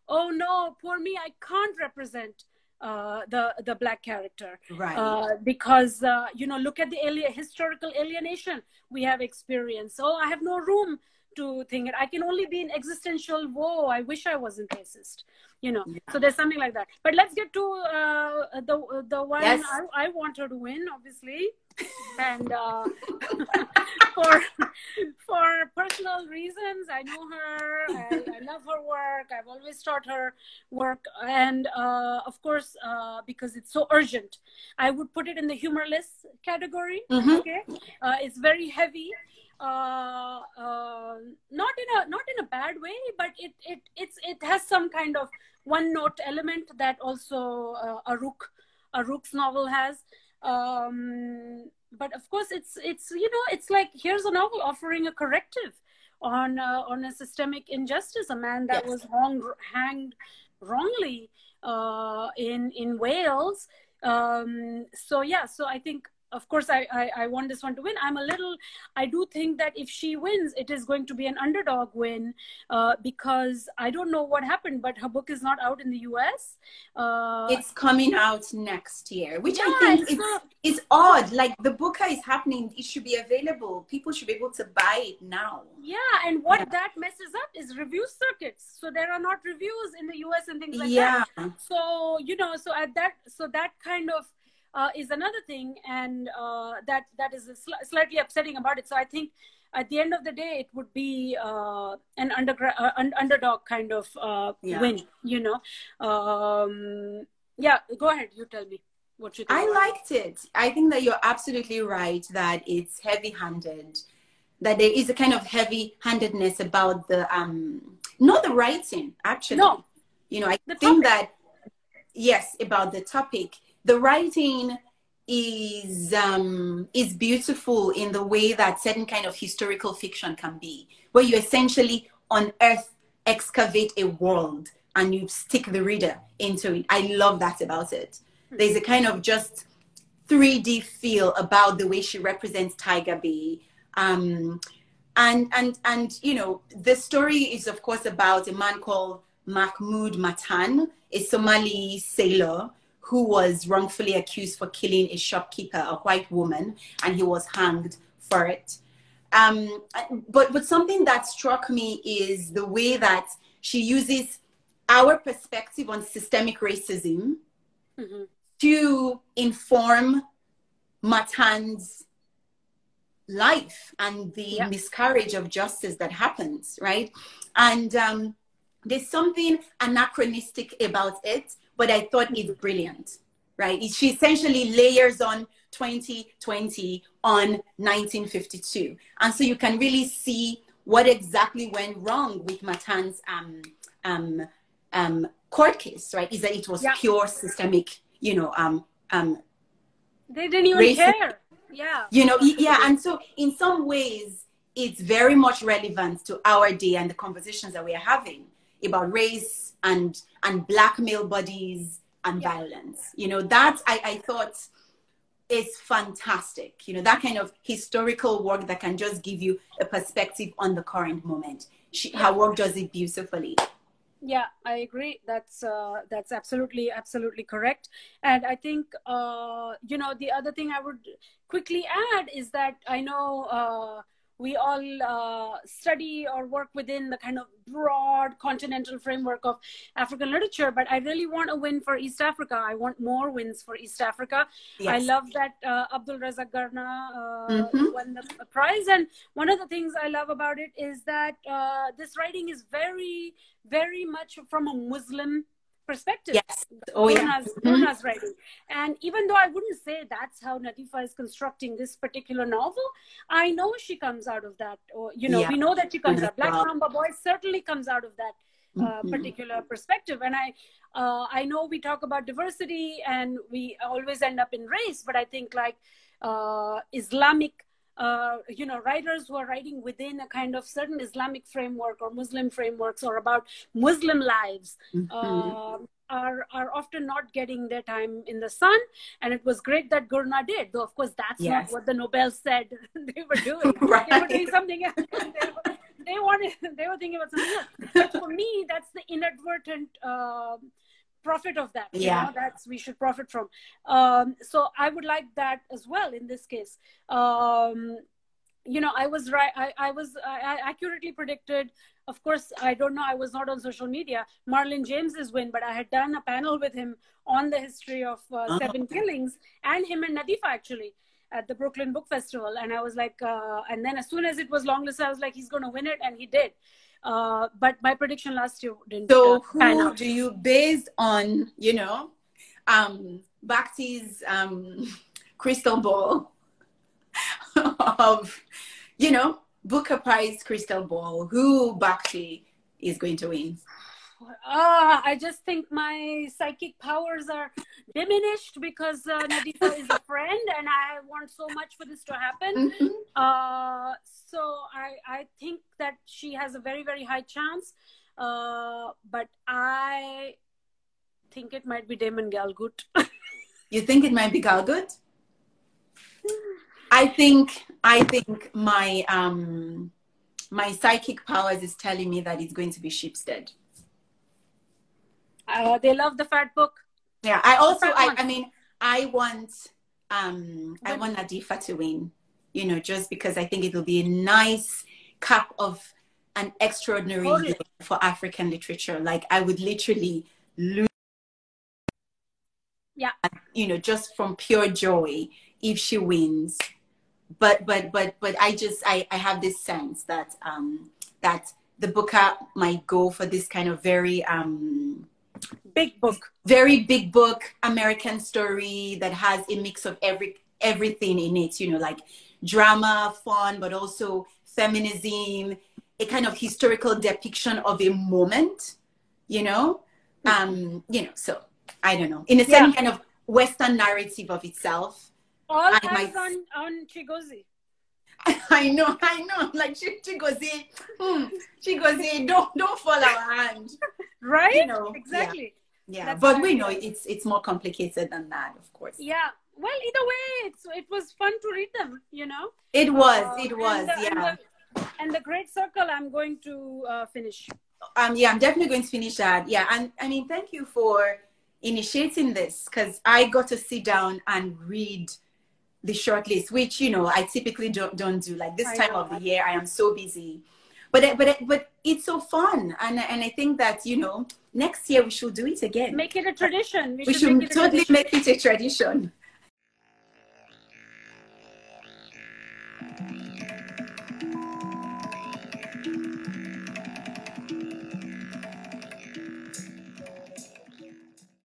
oh no, poor me, I can't represent uh, the the black character right uh, because uh, you know look at the alien, historical alienation we have experienced so i have no room to think it i can only be in existential woe i wish i wasn't racist you know yeah. so there's something like that but let's get to uh, the the one yes. I, I want her to win obviously and uh, for for personal reasons, I know her. I, I, love her work. I've always taught her work, and uh, of course, uh, because it's so urgent, I would put it in the humorless category. Mm-hmm. Okay, uh, it's very heavy. Uh, uh, not in a not in a bad way, but it it it's it has some kind of one note element that also uh, Aruk Aruk's novel has. Um, but of course it's it's you know it's like here's a novel offering a corrective on uh, on a systemic injustice. A man that yes. was hung, hanged wrongly uh, in in Wales. Um, so yeah so I think of course I, I, I want this one to win. I'm a little i do think that if she wins it is going to be an underdog win uh, because i don't know what happened but her book is not out in the us uh, it's coming out next year which yeah, i think is, is odd. Like the book is happening it should be available. People should be able to buy it now. Yeah and what yeah. that messes up is review circuits. So there are not reviews in the us and things like yeah. that so you know so at that so that kind of uh, is another thing, and uh, that that is sl- slightly upsetting about it. So I think at the end of the day, it would be uh, an undergra- uh, un- underdog kind of uh, yeah. win. You know, um, yeah. Go ahead. You tell me what you think. I liked it. I think that you're absolutely right that it's heavy-handed. That there is a kind of heavy-handedness about the um, not the writing actually. No. You know, I the think topic. that yes about the topic the writing is um, is beautiful in the way that certain kind of historical fiction can be, where you essentially on Earth excavate a world and you stick the reader into it. I love that about it. There's a kind of just 3D feel about the way she represents Tiger Bay. Um, and and and you know the story is of course about a man called Mahmood Mattan, a Somali sailor who was wrongfully accused for killing a shopkeeper, a white woman, and he was hanged for it. Um, but but something that struck me is the way that she uses our perspective on systemic racism mm-hmm. to inform Mattan's life and the miscarriage of justice that happens, right? And um, there's something anachronistic about it but I thought it's brilliant, right? She essentially layers on 2020 on 1952. And so you can really see what exactly went wrong with Mattan's um, um, um, court case, right? Is that it was yeah. pure systemic, you know, um, um, they didn't even racism. care. Yeah. You know, yeah. And so in some ways, it's very much relevant to our day and the conversations that we are having about race and and black male bodies and yeah. violence. You know, that I, I thought is fantastic. You know, that kind of historical work that can just give you a perspective on the current moment. She. Her work does it beautifully. Yeah, I agree. That's uh, that's absolutely absolutely correct. And I think uh, you know the other thing I would quickly add is that I know. Uh, we all uh, study or work within the kind of broad continental framework of African literature, but I really want a win for East Africa. I want more wins for East Africa. Yes. I love that uh, Abdulrazak Gurnah uh, mm-hmm. won the prize. And one of the things I love about it is that uh, this writing is very, very much from a Muslim perspective. Yes. Oh, yeah. mm-hmm. writing. And even though I wouldn't say that's how Nadifa is constructing this particular novel, I know she comes out of that. Or, you know, yeah. we know that she comes out. Black Mamba Boy certainly comes out of that. Uh, mm-hmm. particular perspective and i uh, i know we talk about diversity and we always end up in race but i think like uh, islamic uh, you know writers who are writing within a kind of certain islamic framework or muslim frameworks or about muslim lives mm-hmm. uh, are are often not getting their time in the sun and it was great that gurnah did though of course that's yes. not what the nobel said they were doing right. they were doing something else they, were, they wanted they were thinking about something else but for me that's the inadvertent uh, profit of that. Yeah. You know, that's we should profit from. Um, so I would like that as well in this case. Um, you know, I was right. I, I was I accurately predicted. Of course, I don't know. I was not on social media. Marlon James's win, but I had done a panel with him on the history of uh, uh-huh. seven killings, and him and Nadifa actually at the Brooklyn Book Festival. And I was like, uh, and then as soon as it was longlist, I was like, he's going to win it, and he did. Uh, but my prediction last year didn't. So, who do you, based on you know, um, Bhakti's um, crystal ball of, you know, Booker Prize crystal ball, who Bhakti is going to win? Uh, I just think my psychic powers are diminished because uh, Nadifa is a friend and I want so much for this to happen. Mm-hmm. Uh, so I, I think that she has a very, very high chance. Uh, but I think it might be Damon Galgut. you think it might be Galgut? I think I think my um my psychic powers is telling me that it's going to be Shipstead. Uh, they love the fat book. Yeah, I also, I, I mean, I want, um, I want Nadifa to win. You know, just because I think it will be a nice cup of an extraordinary year for African literature. Like I would literally lose. Yeah. You know, just from pure joy if she wins. But but but but I just I I have this sense that um that the Booker might go for this kind of very um big book very big book american story that has a mix of every everything in it you know like drama fun but also feminism a kind of historical depiction of a moment you know um you know so i don't know in a certain yeah. kind of western narrative of itself all eyes might... on on chigozie I know, I know. Like she, she goes in, hmm, she goes in. Don't, don't fall our hand. Right? You know, exactly. Yeah, yeah. but we know it's it's more complicated than that, of course. Yeah. Well, either way, it's it was fun to read them. You know. It was. Uh, it was. And the, yeah. And the, and the, Great Circle, I'm going to uh, finish. Um. Yeah, I'm definitely going to finish that. Yeah, and I mean, thank you for initiating this because I got to sit down and read the shortlist, which you know I typically don't don't do. Like this I time know. of the year, I am so busy, but but but it's so fun, and and I think that you know next year we should do it again. Make it a tradition. We, we should, should totally make it a tradition.